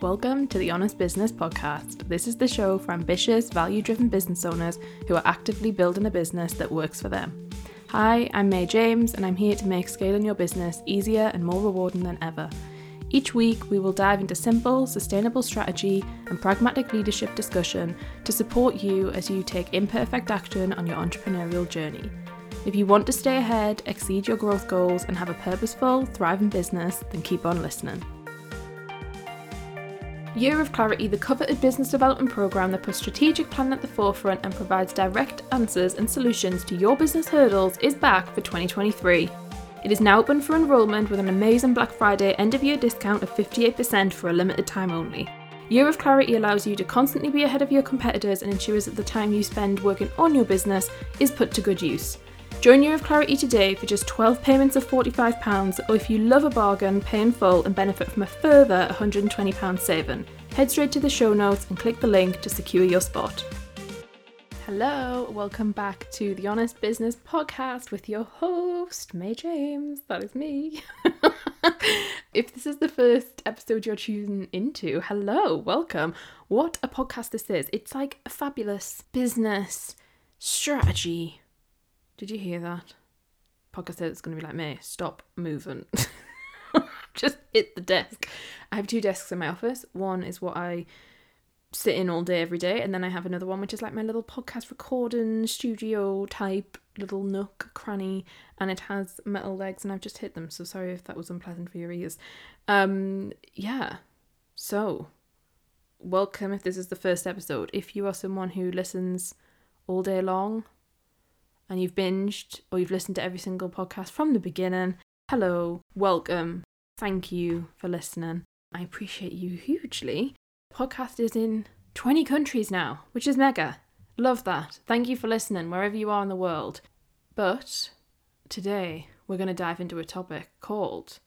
Welcome to the Honest Business Podcast. This is the show for ambitious, value driven business owners who are actively building a business that works for them. Hi, I'm May James, and I'm here to make scaling your business easier and more rewarding than ever. Each week, we will dive into simple, sustainable strategy and pragmatic leadership discussion to support you as you take imperfect action on your entrepreneurial journey. If you want to stay ahead, exceed your growth goals, and have a purposeful, thriving business, then keep on listening. Year of Clarity, the coveted business development program that puts strategic planning at the forefront and provides direct answers and solutions to your business hurdles, is back for 2023. It is now open for enrolment with an amazing Black Friday end of year discount of 58% for a limited time only. Year of Clarity allows you to constantly be ahead of your competitors and ensures that the time you spend working on your business is put to good use. Join Year of Clarity today for just 12 payments of £45, or if you love a bargain, pay in full and benefit from a further £120 saving. Head straight to the show notes and click the link to secure your spot. Hello, welcome back to the Honest Business Podcast with your host, May James. That is me. if this is the first episode you're tuning into, hello, welcome. What a podcast this is! It's like a fabulous business strategy did you hear that? Podcast said it's going to be like me. Stop moving. Just hit the desk. I have two desks in my office. One is what I sit in all day every day, and then I have another one which is like my little podcast recording studio type little nook cranny, and it has metal legs, and I've just hit them. So sorry if that was unpleasant for your ears. Um, yeah. So, welcome if this is the first episode. If you are someone who listens all day long, and you've binged or you've listened to every single podcast from the beginning, hello, welcome, thank you for listening. I appreciate you hugely. podcast is in 20 countries now, which is mega. Love that. Thank you for listening wherever you are in the world. But today we're going to dive into a topic called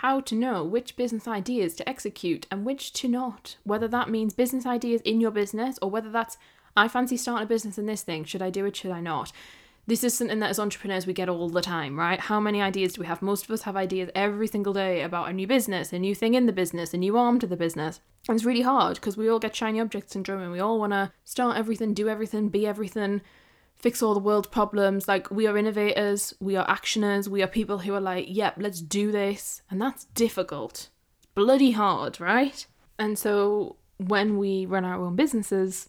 how to know which business ideas to execute and which to not. Whether that means business ideas in your business or whether that's I fancy starting a business in this thing. Should I do it? Should I not? This is something that as entrepreneurs we get all the time, right? How many ideas do we have? Most of us have ideas every single day about a new business, a new thing in the business, a new arm to the business. And it's really hard because we all get shiny object syndrome and we all want to start everything, do everything, be everything, fix all the world problems. Like, we are innovators, we are actioners, we are people who are like, yep, let's do this. And that's difficult. Bloody hard, right? And so when we run our own businesses,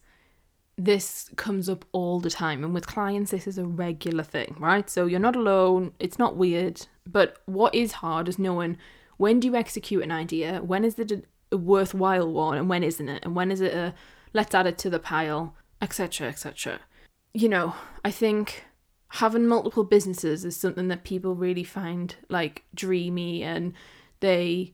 this comes up all the time. And with clients this is a regular thing right? So you're not alone. It's not weird. But what is hard is knowing when do you execute an idea? When is it a worthwhile one? And when isn't it? And when is it a let's add it to the pile etc etc you know i think having multiple businesses is something that people really find like dreamy and they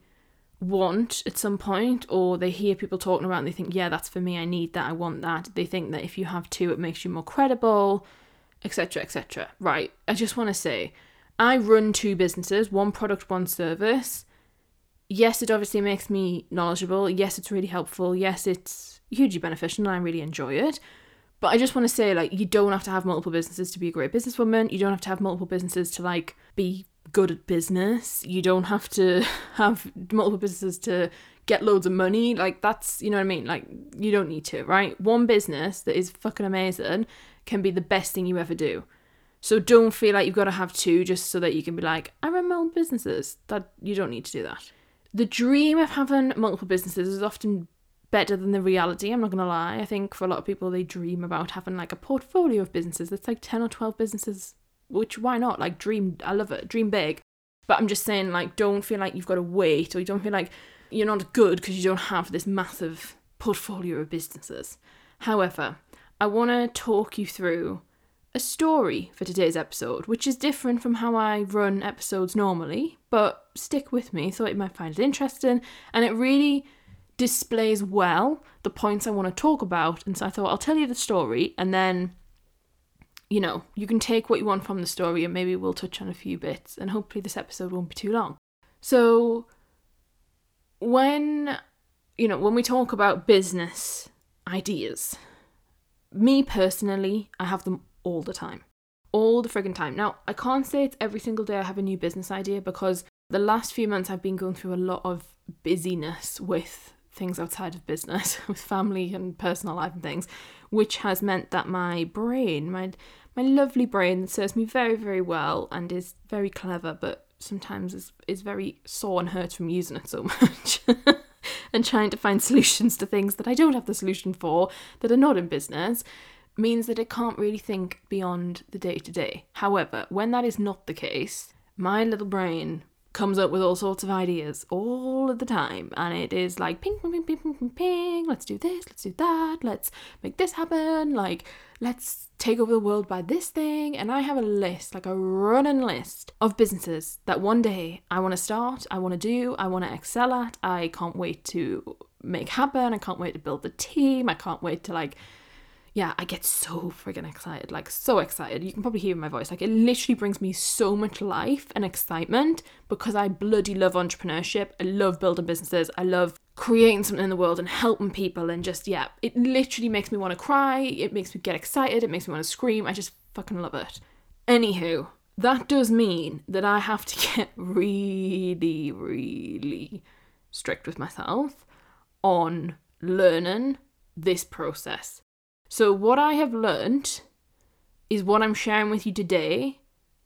want at some point or they hear people talking about and they think yeah that's for me i need that i want that. They think that if you have two it makes you more credible etc etc right i just want to say i run two businesses one product one service. Yes it obviously makes me knowledgeable. Yes it's really helpful. Yes it's hugely beneficial and i really enjoy it but i just want to say like you don't have to have multiple businesses to be a great businesswoman you don't have to have multiple businesses to like be good at business. You don't have to have multiple businesses to get loads of money. Like that's, you know what I mean? Like you don't need to, right? One business that is fucking amazing can be the best thing you ever do. So don't feel like you've got to have two just so that you can be like, I run my own businesses. That you don't need to do that. The dream of having multiple businesses is often better than the reality. I'm not gonna lie. I think for a lot of people, they dream about having like a portfolio of businesses that's like 10 or 12 businesses which why not? Like dream, I love it. Dream big. But I'm just saying, like, don't feel like you've got to wait, or you don't feel like you're not good because you don't have this massive portfolio of businesses. However, I want to talk you through a story for today's episode, which is different from how I run episodes normally, but stick with me, so you might find it interesting, and it really displays well the points I want to talk about. And so I thought I'll tell you the story and then you know, you can take what you want from the story and maybe we'll touch on a few bits and hopefully this episode won't be too long. So when you know, when we talk about business ideas, me personally, I have them all the time. All the friggin' time. Now, I can't say it's every single day I have a new business idea because the last few months I've been going through a lot of busyness with things outside of business, with family and personal life and things, which has meant that my brain, my my lovely brain serves me very, very well and is very clever, but sometimes is, is very sore and hurt from using it so much. and trying to find solutions to things that I don't have the solution for that are not in business means that it can't really think beyond the day to day. However, when that is not the case, my little brain comes up with all sorts of ideas all of the time. And it is like ping ping ping ping ping ping ping let's do this let's do that let's make this happen like let's take over the world by this thing. And i have a list like a running list of businesses that one day i want to start i want to do i want to excel at. I can't wait to make happen. I can't wait to build the team. I can't wait to like yeah, I get so friggin' excited, like so excited. You can probably hear my voice. Like it literally brings me so much life and excitement because I bloody love entrepreneurship. I love building businesses. I love creating something in the world and helping people and just yeah, it literally makes me want to cry. It makes me get excited. It makes me want to scream. I just fucking love it. Anywho, that does mean that I have to get really, really strict with myself on learning this process so, what I have learned is what I'm sharing with you today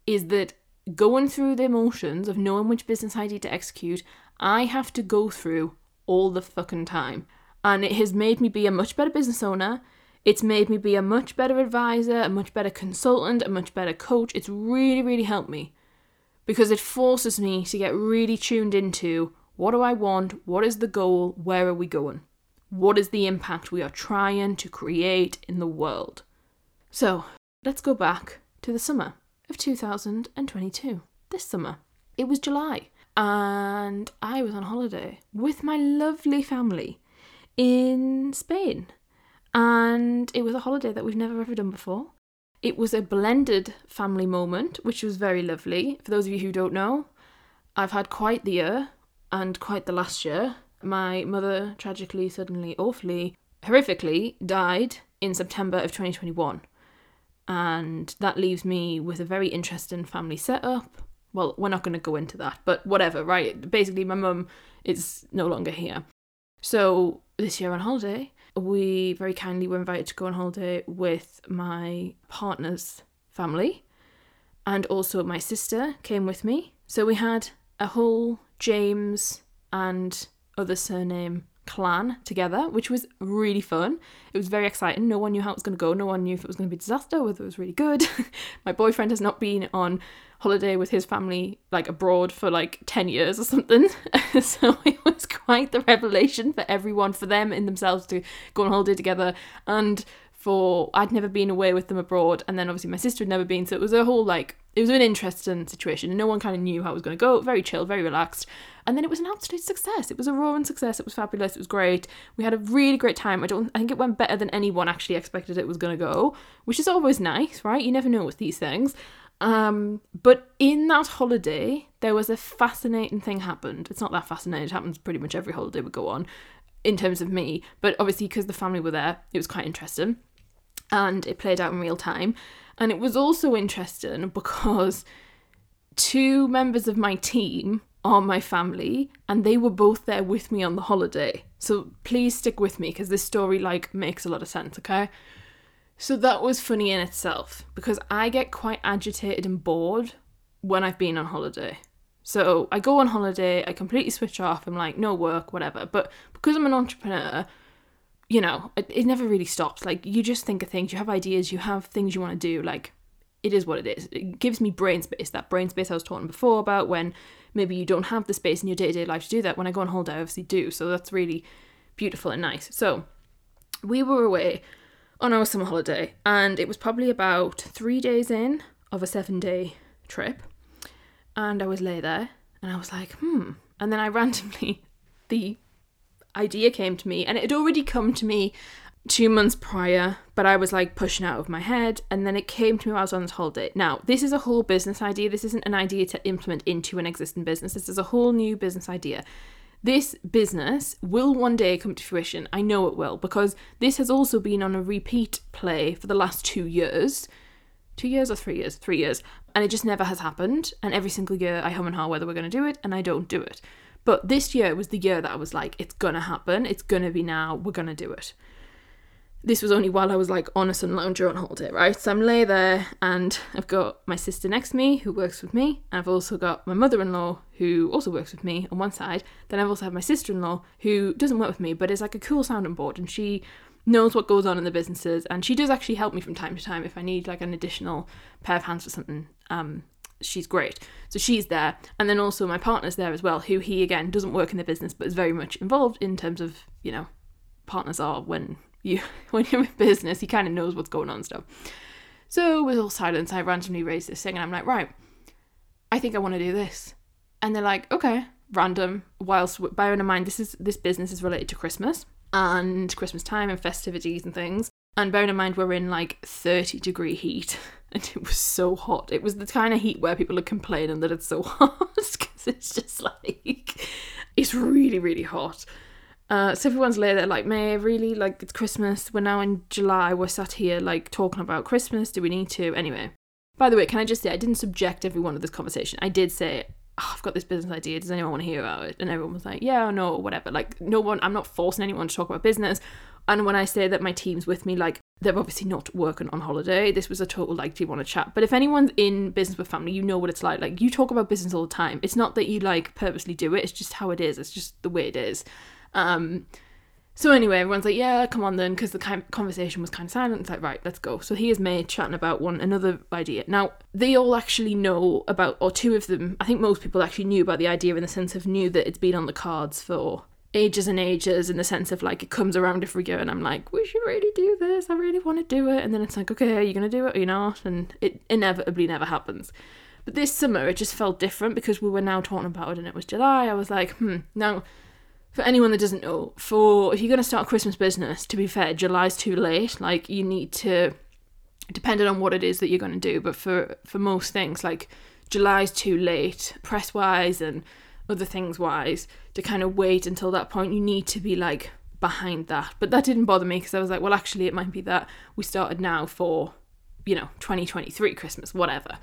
is that going through the emotions of knowing which business idea to execute, I have to go through all the fucking time. And it has made me be a much better business owner. It's made me be a much better advisor, a much better consultant, a much better coach. It's really, really helped me because it forces me to get really tuned into what do I want? What is the goal? Where are we going? What is the impact we are trying to create in the world? So, let's go back to the summer of 2022. This summer. It was July, and I was on holiday with my lovely family in Spain. And it was a holiday that we've never ever done before. It was a blended family moment, which was very lovely. For those of you who don't know, I've had quite the year and quite the last year my mother tragically, suddenly, awfully, horrifically died in September of 2021. And that leaves me with a very interesting family setup. Well, we're not going to go into that, but whatever, right? Basically, my mum is no longer here. So this year on holiday, we very kindly were invited to go on holiday with my partner's family. And also my sister came with me. So we had a whole James and other surname clan together, which was really fun. It was very exciting. No one knew how it was going to go. No one knew if it was going to be disaster, or whether it was really good. My boyfriend has not been on holiday with his family like abroad for like 10 years or something. so it was quite the revelation for everyone, for them in themselves to go on holiday together and for I'd never been away with them abroad, and then obviously my sister had never been, so it was a whole like it was an interesting situation, and no one kind of knew how it was going to go. Very chill, very relaxed, and then it was an absolute success. It was a roaring success. It was fabulous. It was great. We had a really great time. I don't. I think it went better than anyone actually expected it was going to go, which is always nice, right? You never know with these things. Um, but in that holiday, there was a fascinating thing happened. It's not that fascinating. It happens pretty much every holiday we go on, in terms of me. But obviously, because the family were there, it was quite interesting and it played out in real time. And it was also interesting because two members of my team are my family and they were both there with me on the holiday. So please stick with me because this story like makes a lot of sense, okay? So that was funny in itself because I get quite agitated and bored when I've been on holiday. So I go on holiday, I completely switch off, I'm like, no work, whatever. But because I'm an entrepreneur, you know, it, it never really stops. Like, you just think of things, you have ideas, you have things you want to do. Like, it is what it is. It gives me brain space. That brain space I was talking before about when maybe you don't have the space in your day to day life to do that. When I go on holiday, I obviously do. So that's really beautiful and nice. So we were away on our summer holiday, and it was probably about three days in of a seven day trip. And I was lay there, and I was like, hmm. And then I randomly, the idea came to me, and it had already come to me two months prior, but I was like pushing out of my head, and then it came to me while I was on this holiday. Now, this is a whole business idea. This isn't an idea to implement into an existing business. This is a whole new business idea. This business will one day come to fruition. I know it will, because this has also been on a repeat play for the last two years. Two years or three years? Three years. And it just never has happened. And every single year I hum and haw whether we're going to do it, and I don't do it. But this year was the year that I was like, it's gonna happen. It's gonna be now. We're gonna do it. This was only while I was like on a sun lounger on holiday, right? So I'm lay there and I've got my sister next to me who works with me. I've also got my mother in law who also works with me on one side. Then I've also had my sister in law who doesn't work with me but is like a cool sounding board and she knows what goes on in the businesses and she does actually help me from time to time if I need like an additional pair of hands for something. Um, she's great. So she's there. And then also my partner's there as well, who he again doesn't work in the business but is very much involved in terms of, you know, partners are when you when you're in business, he kind of knows what's going on and stuff. So with all silence, I randomly raised this thing and I'm like, right, I think I want to do this. And they're like, okay, random. Whilst bearing in mind this is this business is related to Christmas and Christmas time and festivities and things. And bearing in mind we're in like 30 degree heat and it was so hot. It was the kind of heat where people are complaining that it's so hot because it's just like it's really really hot. Uh, so everyone's later like, May, really? Like, it's Christmas. We're now in July. We're sat here, like, talking about Christmas. Do we need to? Anyway. By the way, can I just say, I didn't subject everyone to this conversation. I did say, oh, I've got this business idea. Does anyone want to hear about it? And everyone was like, yeah or no, or whatever. Like, no one, I'm not forcing anyone to talk about business. And when I say that my team's with me, like, they're obviously not working on holiday. This was a total, like, do you want to chat? But if anyone's in business with family, you know what it's like. Like, you talk about business all the time. It's not that you, like, purposely do it, it's just how it is. It's just the way it is. Um, so anyway, everyone's like, "Yeah, come on then," because the conversation was kind of silent. It's like, right, let's go. So he is May chatting about one another idea. Now they all actually know about, or two of them. I think most people actually knew about the idea in the sense of knew that it's been on the cards for ages and ages. In the sense of like it comes around every year, and I'm like, we should really do this. I really want to do it. And then it's like, okay, are you gonna do it or you're not? And it inevitably never happens. But this summer, it just felt different because we were now talking about it, and it was July. I was like, hmm, now for anyone that doesn't know, for if you're going to start a Christmas business, to be fair, July's too late. Like you need to, depending on what it is that you're going to do, but for for most things, like July's too late, press wise and other things wise, to kind of wait until that point. You need to be like behind that. But that didn't bother me because I was like, well, actually, it might be that we started now for, you know, 2023 Christmas, whatever.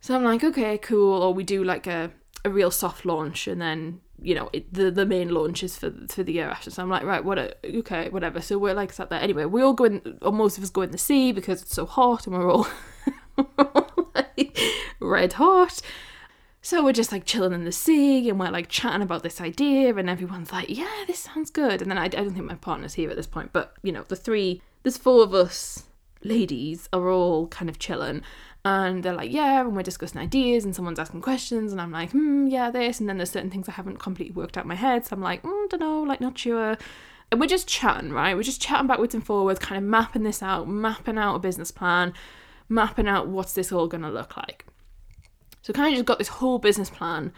So I'm like, okay, cool. Or we do like a a real soft launch and then you know it, the the main launch is for for the year after so i'm like right what a, okay whatever so we're like sat there anyway we all go in or most of us go in the sea because it's so hot and we're all, red hot so we're just like chilling in the sea and we're like chatting about this idea and everyone's like yeah this sounds good and then i, I don't think my partner's here at this point but you know the three there's four of us ladies are all kind of chilling and they're like, yeah, and we're discussing ideas, and someone's asking questions, and I'm like, hmm, yeah, this, and then there's certain things I haven't completely worked out in my head, so I'm like, mm, don't know, like, not sure. And we're just chatting, right? We're just chatting backwards and forwards, kind of mapping this out, mapping out a business plan, mapping out what's this all gonna look like. So kind of just got this whole business plan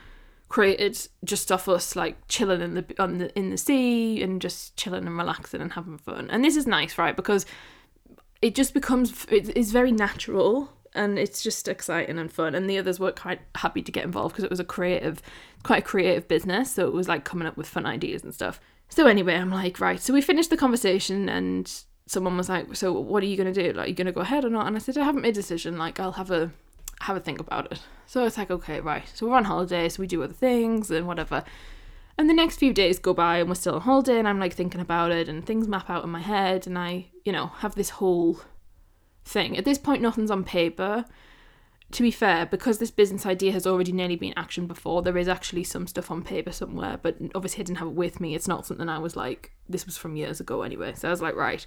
created just off us like chilling in the on the in the sea and just chilling and relaxing and having fun. And this is nice, right? Because it just becomes it is very natural and it's just exciting and fun. And the others were quite happy to get involved because it was a creative, quite a creative business. So it was like coming up with fun ideas and stuff. So anyway, I'm like, right. So we finished the conversation and someone was like, so what are you gonna do? Like, are you gonna go ahead or not? And I said, I haven't made a decision. Like, I'll have a have a think about it. So it's like, okay, right. So we're on holiday, so we do other things and whatever. And the next few days go by and we're still on holiday and I'm like thinking about it and things map out in my head and I, you know, have this whole thing. At this point, nothing's on paper. To be fair, because this business idea has already nearly been actioned before, there is actually some stuff on paper somewhere, but obviously I didn't have it with me. It's not something I was like, this was from years ago anyway. So I was like, right.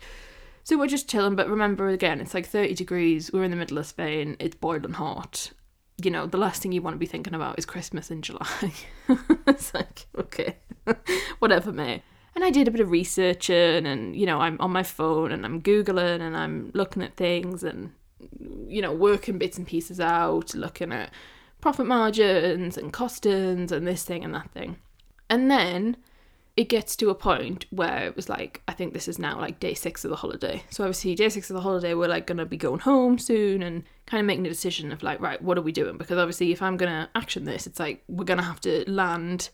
So we're just chilling, but remember again, it's like 30 degrees, we're in the middle of Spain, it's boiling hot. You know, the last thing you want to be thinking about is Christmas in July. it's like, okay, whatever, mate and I did a bit of researching and you know I'm on my phone and I'm googling and I'm looking at things and you know working bits and pieces out looking at profit margins and costings and this thing and that thing and then it gets to a point where it was like I think this is now like day 6 of the holiday so obviously day 6 of the holiday we're like to be going home soon and kind of making a decision of like right what are we doing because obviously if I'm to action this it's like we're to have to land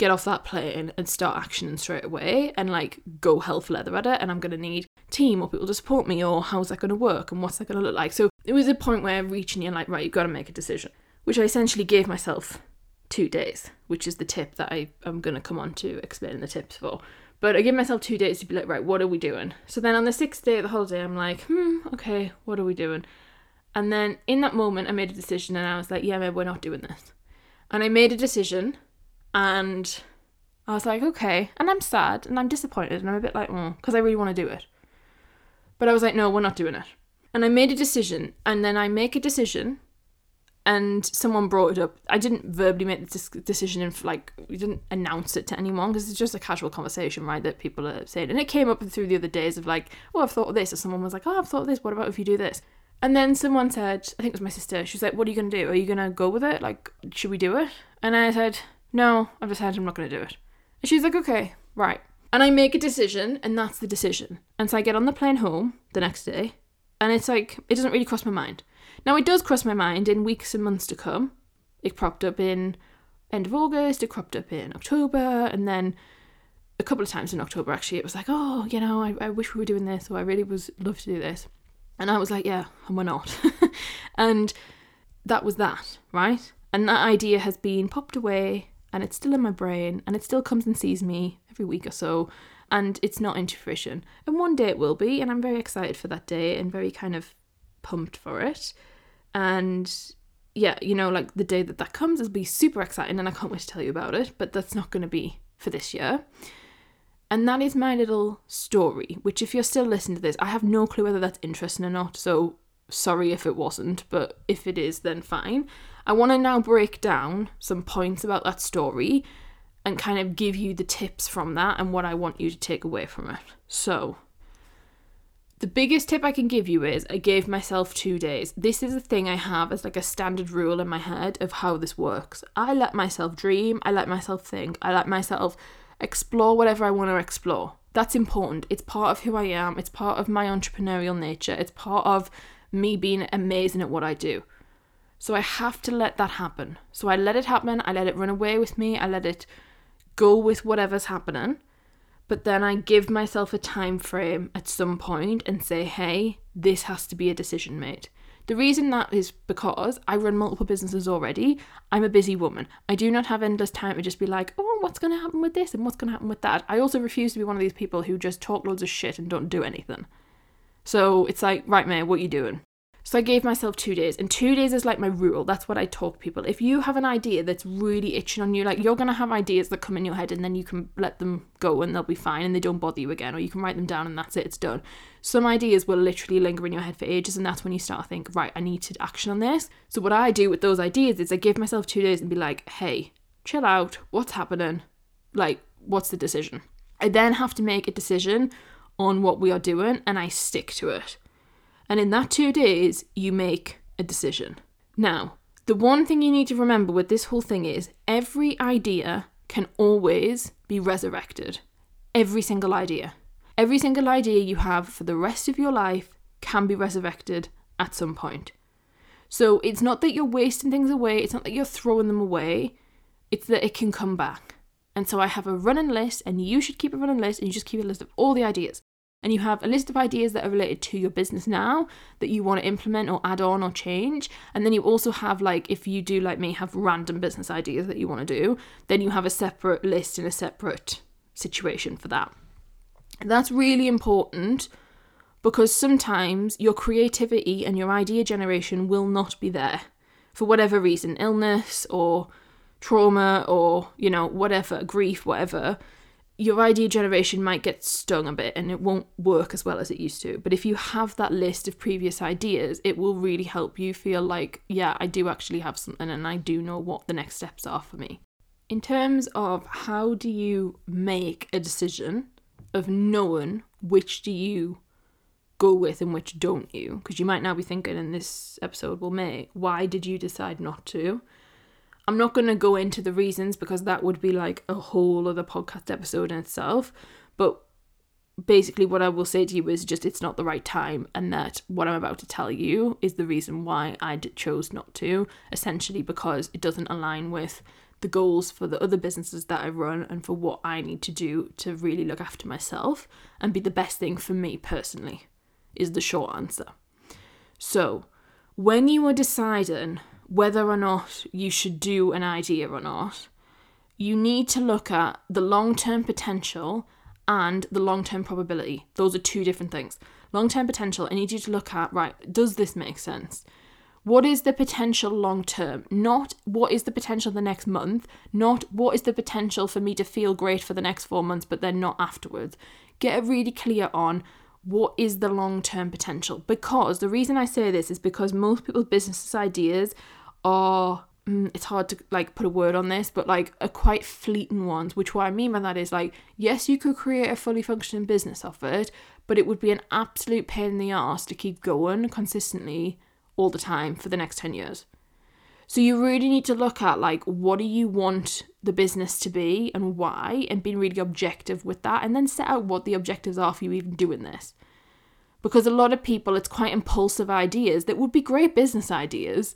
get off that plane and start actioning straight away and like go hell for leather at it and I'm gonna need team or people to support me or how's that gonna work and what's that gonna look like. So it was a point where reaching in like, right, you've gotta make a decision. Which I essentially gave myself two days, which is the tip that I am going to come on to explaining the tips for. But I give myself two days to be like, right, what are we doing? So then on the sixth day of the holiday, I'm like, hmm, okay, what are we doing? And then in that moment, I made a decision and I was like, yeah, maybe we're not doing this. And I made a decision and I was like, okay. And I'm sad and I'm disappointed and I'm a bit like, oh, because I really want to do it. But I was like, no, we're not doing it. And I made a decision and then I make a decision and someone brought it up. I didn't verbally make this decision and like we didn't announce it to anyone because it's just a casual conversation, right? That people are saying, and it came up through the other days of like, oh, I've thought of this, or someone was like, oh, I've thought of this. What about if you do this? And then someone said, I think it was my sister. She was like, "What are you gonna do? Are you gonna go with it? Like, should we do it?" And I said, "No, I've decided I'm not gonna do it." And she's like, "Okay, right." And I make a decision, and that's the decision. And so I get on the plane home the next day, and it's like it doesn't really cross my mind. Now it does cross my mind in weeks and months to come. It cropped up in end of August. It cropped up in October, and then a couple of times in October. Actually, it was like, "Oh, you know, I, I wish we were doing this, or I really was love to do this." And I was like, yeah, and we're not. and that was that, right? And that idea has been popped away and it's still in my brain and it still comes and sees me every week or so and it's not into fruition. And one day it will be, and I'm very excited for that day and very kind of pumped for it. And yeah, you know, like the day that that comes, it'll be super exciting and I can't wait to tell you about it, but that's not going to be for this year. And that is my little story, which, if you're still listening to this, I have no clue whether that's interesting or not. So sorry if it wasn't, but if it is, then fine. I want to now break down some points about that story and kind of give you the tips from that and what I want you to take away from it. So, the biggest tip I can give you is I gave myself two days. This is a thing I have as like a standard rule in my head of how this works. I let myself dream, I let myself think, I let myself explore whatever I want to explore. That's important. It's part of who I am, it's part of my entrepreneurial nature, it's part of me being amazing at what I do. So I have to let that happen. So I let it happen, I let it run away with me, I let it go with whatever's happening. But then I give myself a time frame at some point and say, hey, this has to be a decision made. The reason that is because I run multiple businesses already. I'm a busy woman. I do not have endless time to just be like, oh, what's going to happen with this and what's going to happen with that. I also refuse to be one of these people who just talk loads of shit and don't do anything. So it's like, right, man, what are you doing? So I gave myself two days, and two days is like my rule. That's what I talk people. If you have an idea that's really itching on you, like you're gonna have ideas that come in your head, and then you can let them go and they'll be fine and they don't bother you again, or you can write them down and that's it, it's done. Some ideas will literally linger in your head for ages, and that's when you start to think, right, I need to action on this. So what I do with those ideas is I give myself two days and be like, hey, chill out, what's happening? Like, what's the decision? I then have to make a decision on what we are doing, and I stick to it. And in that two days, you make a decision. Now, the one thing you need to remember with this whole thing is every idea can always be resurrected. Every single idea. Every single idea you have for the rest of your life can be resurrected at some point. So it's not that you're wasting things away, it's not that you're throwing them away, it's that it can come back. And so I have a running list, and you should keep a running list, and you just keep a list of all the ideas and you have a list of ideas that are related to your business now that you want to implement or add on or change. And then you also have like if you do like me have random business ideas that you want to do then you have a separate list in a separate situation for that. That's really important because sometimes your creativity and your idea generation will not be there for whatever reason illness or trauma or you know whatever grief whatever your idea generation might get stung a bit and it won't work as well as it used to. But if you have that list of previous ideas, it will really help you feel like, yeah, I do actually have something and I do know what the next steps are for me. In terms of how do you make a decision of knowing which do you go with and which don't you? Because you might now be thinking in this episode, well, May, why did you decide not to? I'm not going to go into the reasons because that would be like a whole other podcast episode in itself. But basically, what I will say to you is just it's not the right time, and that what I'm about to tell you is the reason why I chose not to, essentially because it doesn't align with the goals for the other businesses that I run and for what I need to do to really look after myself and be the best thing for me personally, is the short answer. So, when you are deciding whether or not you should do an idea or not, you need to look at the long term potential and the long term probability. Those are two different things. Long term potential, I need you to look at, right, does this make sense? What is the potential long term? Not what is the potential the next month, not what is the potential for me to feel great for the next four months, but then not afterwards. Get really clear on what is the long term potential. Because the reason I say this is because most people's business ideas are mm, it's hard to like put a word on this, but like are quite fleeting ones. Which what I mean by that is like, yes, you could create a fully functioning business off it, but it would be an absolute pain in the ass to keep going consistently all the time for the next 10 years. So you really need to look at like what do you want the business to be and why and being really objective with that and then set out what the objectives are for you even doing this. Because a lot of people it's quite impulsive ideas that would be great business ideas,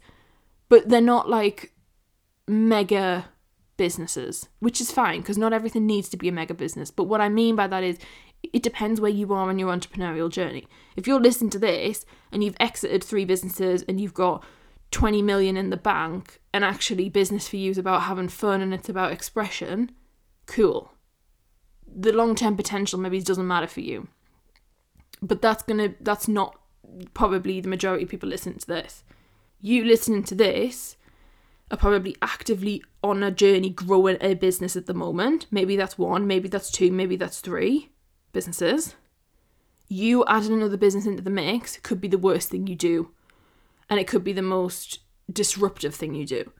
but they're not like mega businesses, which is fine because not everything needs to be a mega business. But what I mean by that is it depends where you are on your entrepreneurial journey. If you're listening to this and you've exited three businesses and you've got 20 million in the bank and actually business for you is about having fun and it's about expression, cool. The long-term potential maybe doesn't matter for you. But that's going to that's not probably the majority of people listening to this. You listening to this are probably actively on a journey growing a business at the moment. Maybe that's one, maybe that's two, maybe that's three businesses, you adding another business into the mix could be the worst thing you do. And it could be the most disruptive thing you do.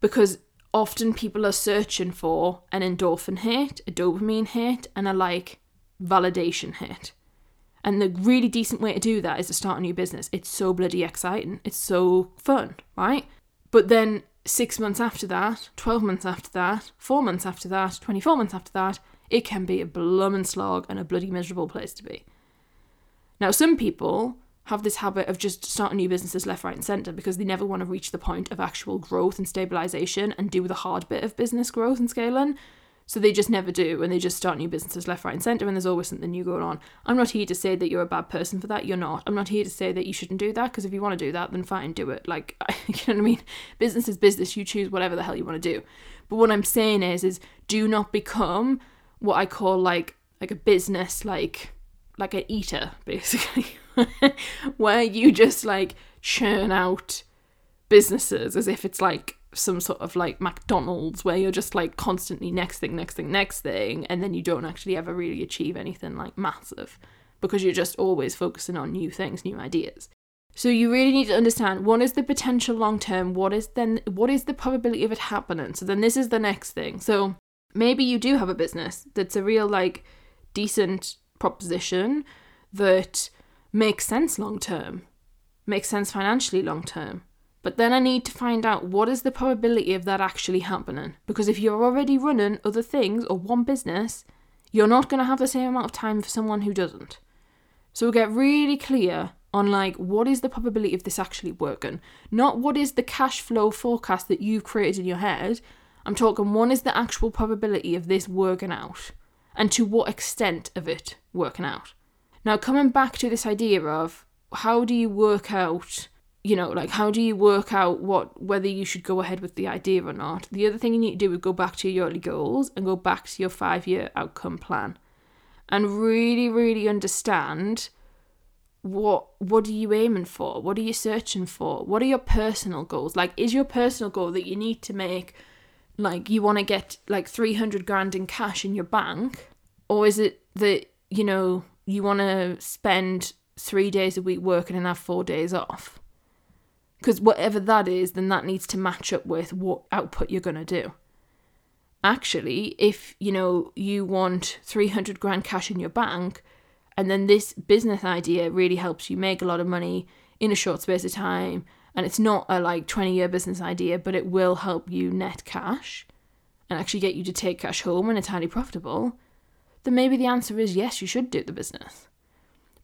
Because often people are searching for an endorphin hit, a dopamine hit, and a like validation hit. And the really decent way to do that is to start a new business. It's so bloody exciting. It's so fun, right? But then six months after that, 12 months after that, four months after that, 24 months after that, it can be a bloomin' slog and a bloody miserable place to be. Now, some people have this habit of just starting new businesses left, right, and centre because they never want to reach the point of actual growth and stabilisation and do the hard bit of business growth and scaling. So they just never do and they just start new businesses left, right, and centre and there's always something new going on. I'm not here to say that you're a bad person for that. You're not. I'm not here to say that you shouldn't do that because if you want to do that, then fine, do it. Like, you know what I mean? Business is business. You choose whatever the hell you want to do. But what I'm saying is, is do not become what I call like like a business like like an eater basically where you just like churn out businesses as if it's like some sort of like McDonald's where you're just like constantly next thing next thing next thing and then you don't actually ever really achieve anything like massive because you're just always focusing on new things new ideas. So you really need to understand what is the potential long term what is then what is the probability of it happening? So then this is the next thing. So maybe you do have a business that's a real like decent proposition that makes sense long term makes sense financially long term but then i need to find out what is the probability of that actually happening. Because if you're already running other things or one business you're not going to have the same amount of time for someone who doesn't. So get really clear on like what is the probability of this actually working? Not what is the cash flow forecast that you've created in your head. I'm talking one is the actual probability of this working out, and to what extent of it working out. Now, coming back to this idea of how do you work out, you know, like how do you work out what whether you should go ahead with the idea or not? The other thing you need to do is go back to your yearly goals and go back to your five year outcome plan, and really, really understand what what are you aiming for? What are you searching for? What are your personal goals? Like, is your personal goal that you need to make like you want to get like 300 grand in cash in your bank or is it that you know you want to spend 3 days a week working and have 4 days off because whatever that is then that needs to match up with what output you're going to do actually if you know you want 300 grand cash in your bank and then this business idea really helps you make a lot of money in a short space of time and it's not a like 20 year business idea, but it will help you net cash and actually get you to take cash home and it's highly profitable, then maybe the answer is yes, you should do the business.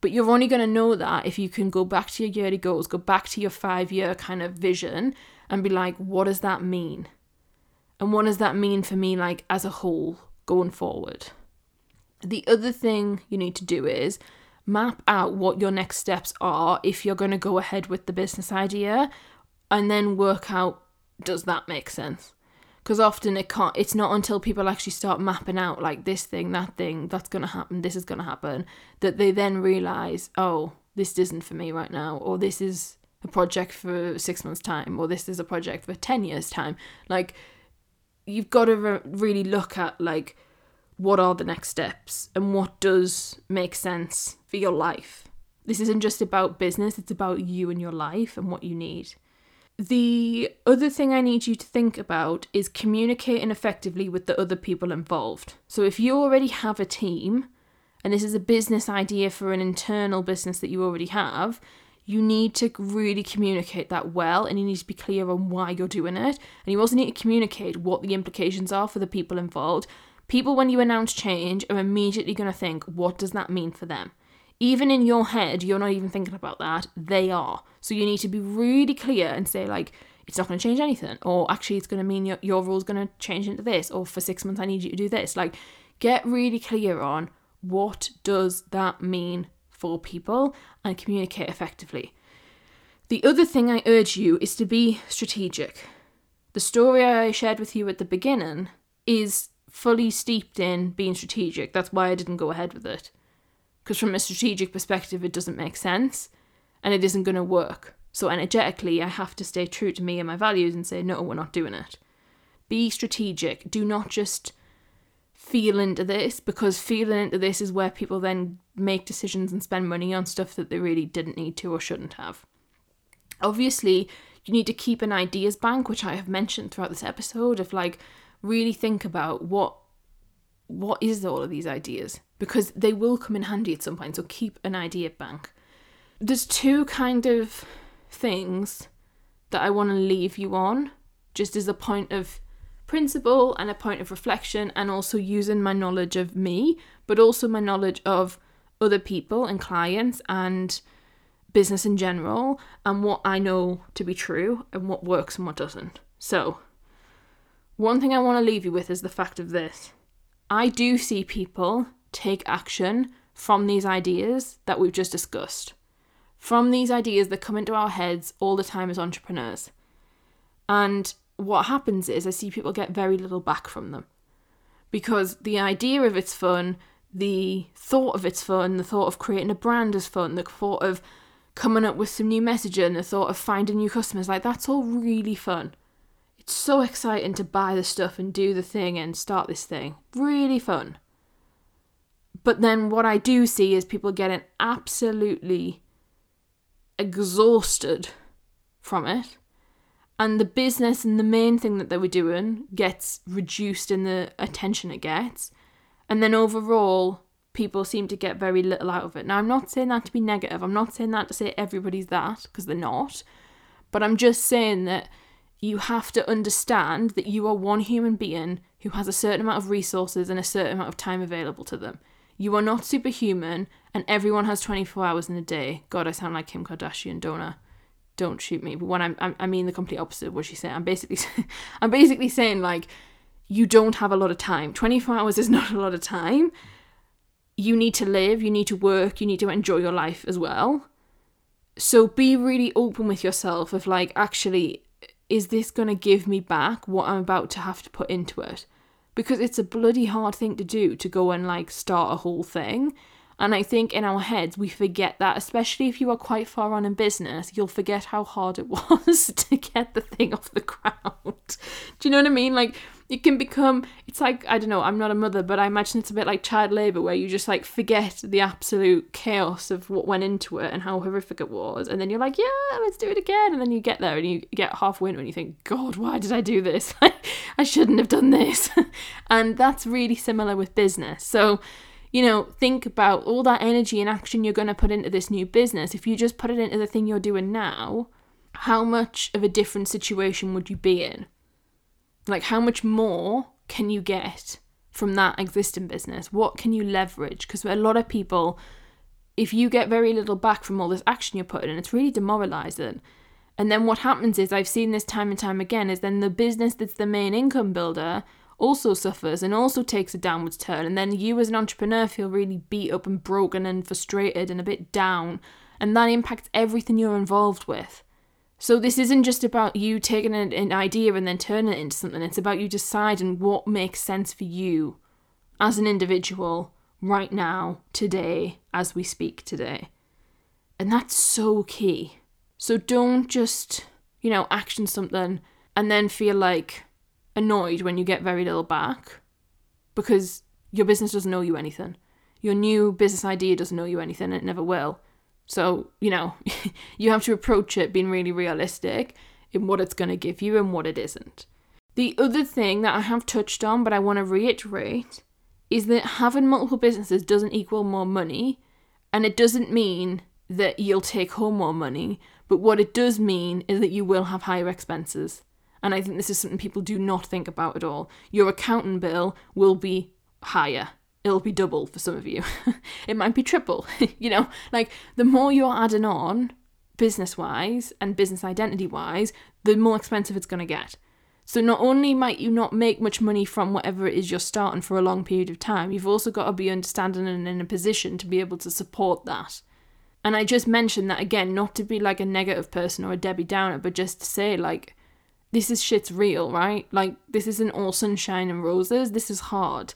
But you're only going to know that if you can go back to your yearly goals, go back to your five year kind of vision and be like, what does that mean? And what does that mean for me, like as a whole, going forward? The other thing you need to do is map out what your next steps are if you're going to go ahead with the business idea and then work out does that make sense? Because often it can't, it's not until people actually start mapping out like this thing, that thing, that's going to happen, this is going to happen, that they then realize, oh, this isn't for me right now, or this is a project for six months' time, or this is a project for 10 years' time. Like, you've got to re- really look at, like, what are the next steps and what does make sense for your life. This isn't just about business, it's about you and your life and what you need. The other thing I need you to think about is communicating effectively with the other people involved. So if you already have a team, and this is a business idea for an internal business that you already have, you need to really communicate that well and you need to be clear on why you're doing it. And you also need to communicate what the implications are for the people involved. People, when you announce change, are immediately going to think, what does that mean for them? Even in your head, you're not even thinking about that. They are. So you need to be really clear and say, like, it's not going to change anything. Or actually, it's going to mean your, your rule's going to change into this. Or for six months, I need you to do this. Like, get really clear on what does that mean for people and communicate effectively. The other thing I urge you is to be strategic. The story I shared with you at the beginning is fully steeped in being strategic. That's why I didn't go ahead with it because from a strategic perspective, it doesn't make sense and it isn't going to work. So, energetically, I have to stay true to me and my values and say, no, we're not doing it. Be strategic. Do not just feel into this because feeling into this is where people then make decisions and spend money on stuff that they really didn't need to or shouldn't have. Obviously, you need to keep an ideas bank, which I have mentioned throughout this episode, of like really think about what what is all of these ideas? Because they will come in handy at some point so keep an idea bank. There's two kind of things that i want to leave you on just as a point of principle and a point of reflection and also using my knowledge of me but also my knowledge of other people and clients and business in general and what i know to be true and what works and what doesn't. So one thing i want to leave you with is the fact of this I do see people take action from these ideas that we've just discussed, from these ideas that come into our heads all the time as entrepreneurs. And what happens is I see people get very little back from them. Because the idea of it's fun, the thought of it's fun, the thought of creating a brand is fun, the thought of coming up with some new messaging, the thought of finding new customers, like that's all really fun so exciting to buy the stuff and do the thing and start this thing. Really fun. But then what I do see is people getting absolutely exhausted from it. And the business and the main thing that they were doing gets reduced in the attention it gets. And then overall, people seem to get very little out of it. Now, I'm not saying that to be negative. I'm not saying that to say everybody's that, because they're not. But I'm just saying that you have to understand that you are one human being who has a certain amount of resources and a certain amount of time available to them. You are not superhuman, and everyone has 24 hours in a day. God, I sound like Kim Kardashian, don't I? Don't shoot me. But when I'm, I mean the complete opposite of what she's saying. I'm basically, I'm basically saying like, you don't have a lot of time. 24 hours is not a lot of time. You need to live. You need to work. You need to enjoy your life as well. So be really open with yourself of like, actually, is this going to give me back what I'm about to have to put into it? Because it's a bloody hard thing to do to go and like start a whole thing. And I think in our heads, we forget that, especially if you are quite far on in business, you'll forget how hard it was to get the thing off the ground. Do you know what I mean? Like, it can become it's like i don't know i'm not a mother but i imagine it's a bit like child labor where you just like forget the absolute chaos of what went into it and how horrific it was and then you're like yeah let's do it again and then you get there and you get halfway into and you think god why did i do this i shouldn't have done this and that's really similar with business so you know, think about all that energy and action you're going to put into this new business. If you just put it into the thing you're doing now, how much of a different situation would you be in? Like, how much more can you get from that existing business? What can you leverage? Because a lot of people, if you get very little back from all this action you're putting in, it's really demoralizing. And then what happens is, I've seen this time and time again, is then the business that's the main income builder also suffers and also takes a downwards turn. And then you as an entrepreneur feel really beat up and broken and frustrated and a bit down. And that impacts everything you're involved with. So this isn't just about you taking an, an idea and then turning it into something. It's about you deciding what makes sense for you as an individual right now, today, as we speak today. And that's so key. So don't just, you know, action something and then feel like annoyed when you get very little back because your business doesn't know you anything. Your new business idea doesn't know you anything, it never will. So, you know, you have to approach it being really realistic in what it's going to give you and what it isn't. The other thing that I have touched on, but I want to reiterate, is that having multiple businesses doesn't equal more money, and it doesn't mean that you'll take home more money, but what it does mean is that you will have higher expenses. And I think this is something people do not think about at all. Your accountant bill will be higher. It'll be double for some of you. it might be triple. you know, like the more you're adding on business wise and business identity wise, the more expensive it's going to get. So not only might you not make much money from whatever it is you're starting for a long period of time, you've also got to be understanding and in a position to be able to support that. And I just mentioned that again, not to be like a negative person or a Debbie Downer, but just to say like this is shit's real, right? Like this isn't all sunshine and roses. This is hard.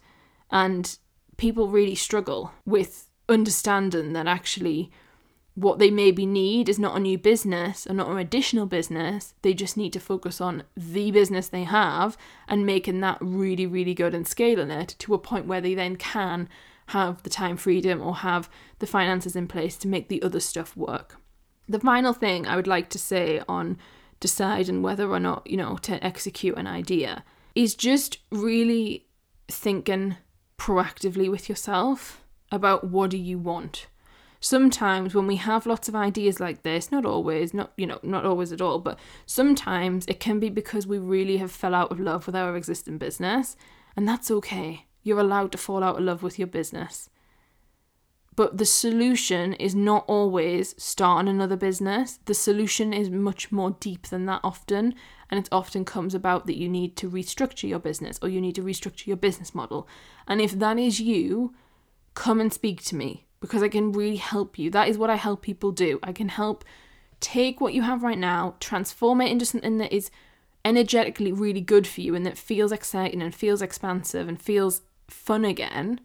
And people really struggle with understanding that actually what they maybe need is not a new business or not an additional business. They just need to focus on the business they have and making that really, really good and scaling it to a point where they then can have the time freedom or have the finances in place to make the other stuff work. The final thing I would like to say on deciding whether or not, you know, to execute an idea is just really thinking proactively with yourself about what do you want. Sometimes when we have lots of ideas like this not always not you know not always at all but sometimes it can be because we really have fell out of love with our existing business and that's okay. You're allowed to fall out of love with your business but the solution is not always starting another business the solution is much more deep than that often and it often comes about that you need to restructure your business or you need to restructure your business model and if that is you come and speak to me because I can really help you. That is what I help people do. I can help take what you have right now, transform it into something that is energetically really good for you and that feels exciting and feels expansive and feels fun again,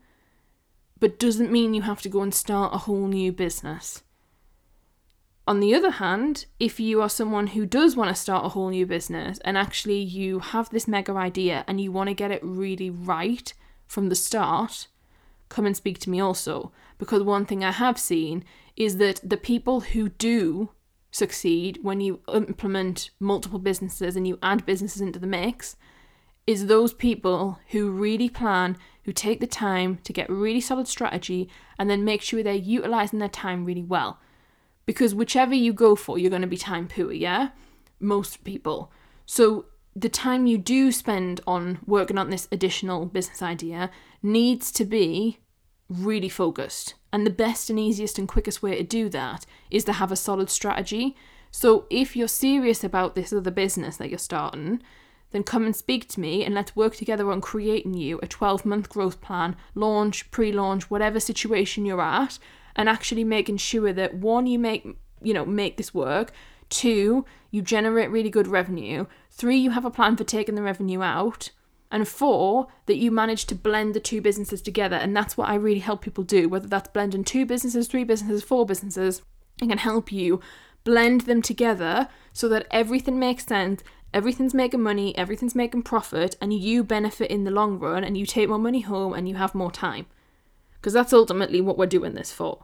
but doesn't mean you have to go and start a whole new business. On the other hand, if you are someone who does want to start a whole new business and actually you have this mega idea and you want to get it really right from the start, come and speak to me also. Because one thing I have seen is that the people who do succeed when you implement multiple businesses and you add businesses into the mix is those people who really plan, who take the time to get really solid strategy and then make sure they're utilizing their time really well. Because whichever you go for, you're going to be time poor, yeah? Most people. So the time you do spend on working on this additional business idea needs to be really focused. And the best and easiest and quickest way to do that is to have a solid strategy. So if you're serious about this other business that you're starting, then come and speak to me and let's work together on creating you a 12 month growth plan, launch, pre launch, whatever situation you're at, and actually making sure that one, you make you know, make this work. Two, you generate really good revenue. Three, you have a plan for taking the revenue out. And four, that you manage to blend the two businesses together. And that's what I really help people do, whether that's blending two businesses, three businesses, four businesses. I can help you blend them together so that everything makes sense, everything's making money, everything's making profit, and you benefit in the long run and you take more money home and you have more time. Because that's ultimately what we're doing this for.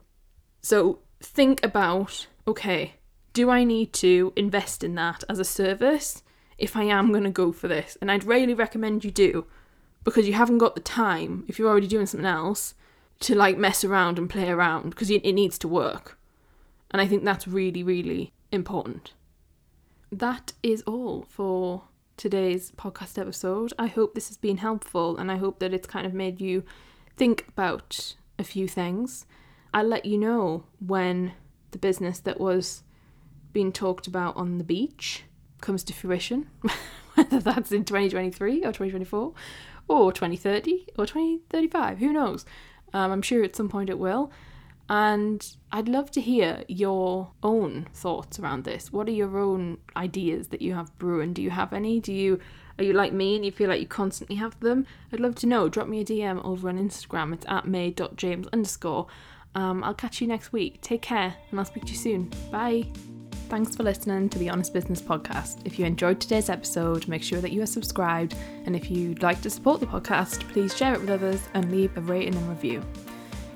So think about okay, do I need to invest in that as a service if I am going to go for this? And I'd really recommend you do because you haven't got the time, if you're already doing something else, to like mess around and play around because it needs to work. And I think that's really, really important. That is all for today's podcast episode. I hope this has been helpful and I hope that it's kind of made you think about a few things. I'll let you know when the business that was being talked about on the beach comes to fruition, whether that's in 2023 or 2024 or 2030 or 2035, who knows? Um, I'm sure at some point it will. And I'd love to hear your own thoughts around this. What are your own ideas that you have brewing? Do you have any? Do you are you like me and you feel like you constantly have them? I'd love to know. Drop me a DM over on Instagram. It's at may.james underscore. Um, I'll catch you next week. Take care and I'll speak to you soon. Bye. Thanks for listening to the Honest Business Podcast. If you enjoyed today's episode, make sure that you are subscribed. And if you'd like to support the podcast, please share it with others and leave a rating and review.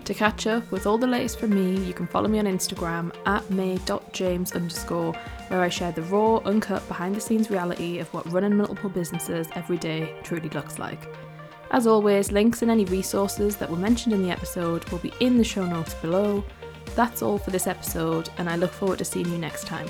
To catch up with all the latest from me, you can follow me on Instagram at may.james underscore, where I share the raw, uncut, behind the scenes reality of what running multiple businesses every day truly looks like. As always, links and any resources that were mentioned in the episode will be in the show notes below. That's all for this episode, and I look forward to seeing you next time.